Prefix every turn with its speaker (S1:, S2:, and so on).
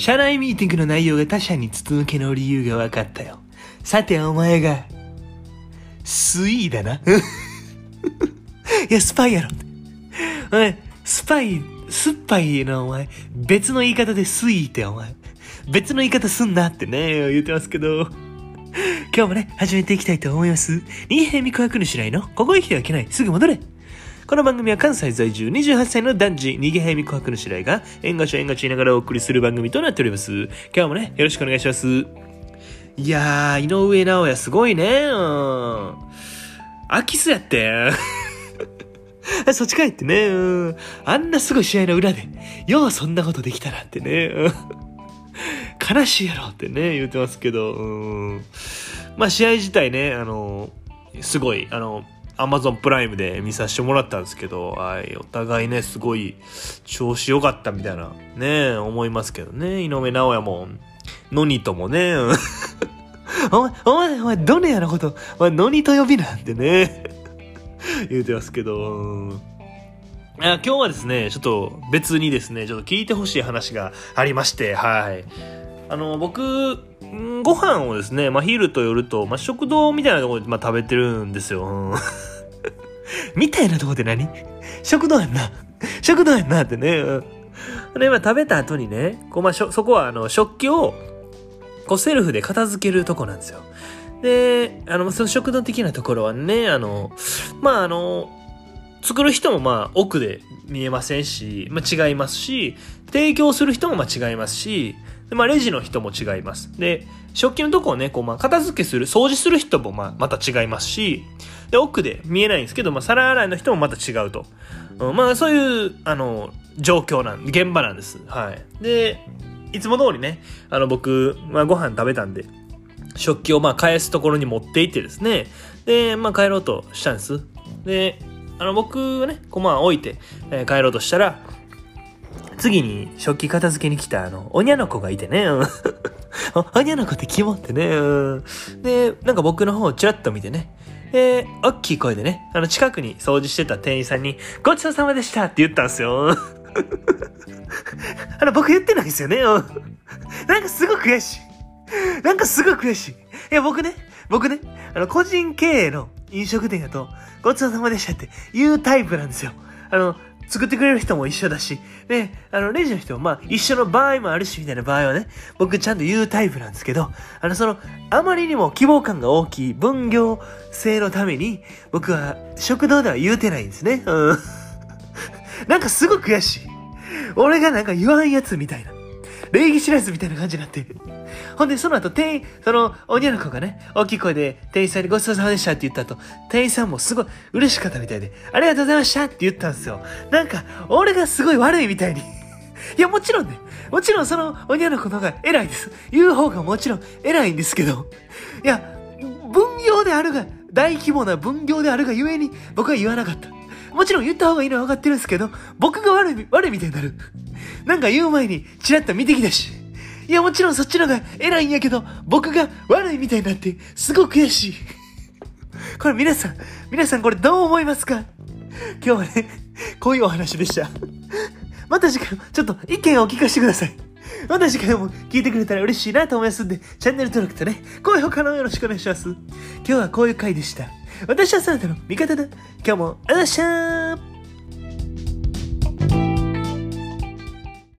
S1: 社内ミーティングの内容が他者に筒抜けの理由が分かったよ。さてお前が、スイーだな。いや、スパイやろ。お前、スパイ、スッパイのお前、別の言い方でスイーってお前、別の言い方すんなってね、言ってますけど。今日もね、始めていきたいと思います。新平未琥珀主来の、ここへ来てはいけない、すぐ戻れ。この番組は関西在住28歳の男児、逃げ早見琥珀の白井が、縁がし縁がちいながらお送りする番組となっております。今日もね、よろしくお願いします。いやー、井上直也すごいね。うん。空き巣やって。そっちかいってね、うん。あんなすごい試合の裏で、ようそんなことできたなってね。うん悲しいやろってね、言ってますけど、うん。まあ試合自体ね、あの、すごい、あの、アマゾンプライムで見させてもらったんですけど、はい、お互いね、すごい調子良かったみたいな、ね、思いますけどね、井上尚弥も、ノニともね、お前、お前、お前、ドネアのこと、お前、ノニと呼びなんてね、言うてますけど、今日はですね、ちょっと別にですね、ちょっと聞いてほしい話がありまして、はい。あの、僕、ご飯をですね、まあ、昼と夜と、まあ、食堂みたいなところで、まあ、食べてるんですよ。みたいなとこで何？食堂やんな。食堂やんなってね。うんで、まあ、食べた後にね、こう、まあ、そこは、あの、食器を、こう、セルフで片付けるとこなんですよ。で、あの、その食堂的なところはね、あの、まあ、あの、作る人もまあ奥で見えませんし、まあ、違いますし、提供する人もま違いますし、でまあ、レジの人も違います。で、食器のとこをね、こうまあ片付けする、掃除する人もまあまた違いますし、で、奥で見えないんですけど、まあ、皿洗いの人もまた違うと。うんまあ、そういう、あの、状況なん、現場なんです。はい。で、いつも通りね、あの、僕、まあ、ご飯食べたんで、食器をまあ返すところに持って行ってですね、で、まあ帰ろうとしたんです。で、あの僕はね、こうまあ置いて、えー帰ろうとしたら、次に食器片付けに来たあの、おにゃの子がいてね、うん おにゃの子ってキモってね、で、なんか僕の方をチラッと見てね、で、大きい声でね、あの近くに掃除してた店員さんに、ごちそうさまでしたって言ったんですよ。あの、僕言ってないんですよね。なんかすごく悔しい。なんかすごい悔しい。いや、僕ね、僕ね、あの、個人経営の飲食店だと、ごちそうさまでしたって言うタイプなんですよ。あの、作ってくれる人も一緒だし、で、あの、レジの人もまあ一緒の場合もあるし、みたいな場合はね、僕ちゃんと言うタイプなんですけど、あの、その、あまりにも希望感が大きい分業制のために、僕は食堂では言うてないんですね。うん。なんかすごく悔しい。俺がなんか言わんやつみたいな。礼儀知らずみたいな感じになって。ほんで、その後、店員、その、おにゃの子がね、大きい声で、店員さんにごちそうさまでしたって言った後、店員さんもすごい嬉しかったみたいで、ありがとうございましたって言ったんですよ。なんか、俺がすごい悪いみたいに。いや、もちろんね、もちろんその、おにゃの子の方が偉いです。言う方がもちろん偉いんですけど、いや、分業であるが、大規模な分業であるがゆえに、僕は言わなかった。もちろん言った方がいいのは分かってるんですけど、僕が悪い、悪いみたいになる。なんか言う前に、チラッと見てきたし。いや、もちろんそっちの方が偉いんやけど、僕が悪いみたいになって、すごく悔しい。これ皆さん、皆さんこれどう思いますか？今日はね、こういうお話でした。また次回も、ちょっと意見を聞かせてください。また次回も聞いてくれたら嬉しいなと思いますんで、チャンネル登録とね、高評価のよろしくお願いします。今日はこういう回でした。私はそなたの味方だ。今日も、ありがとうございました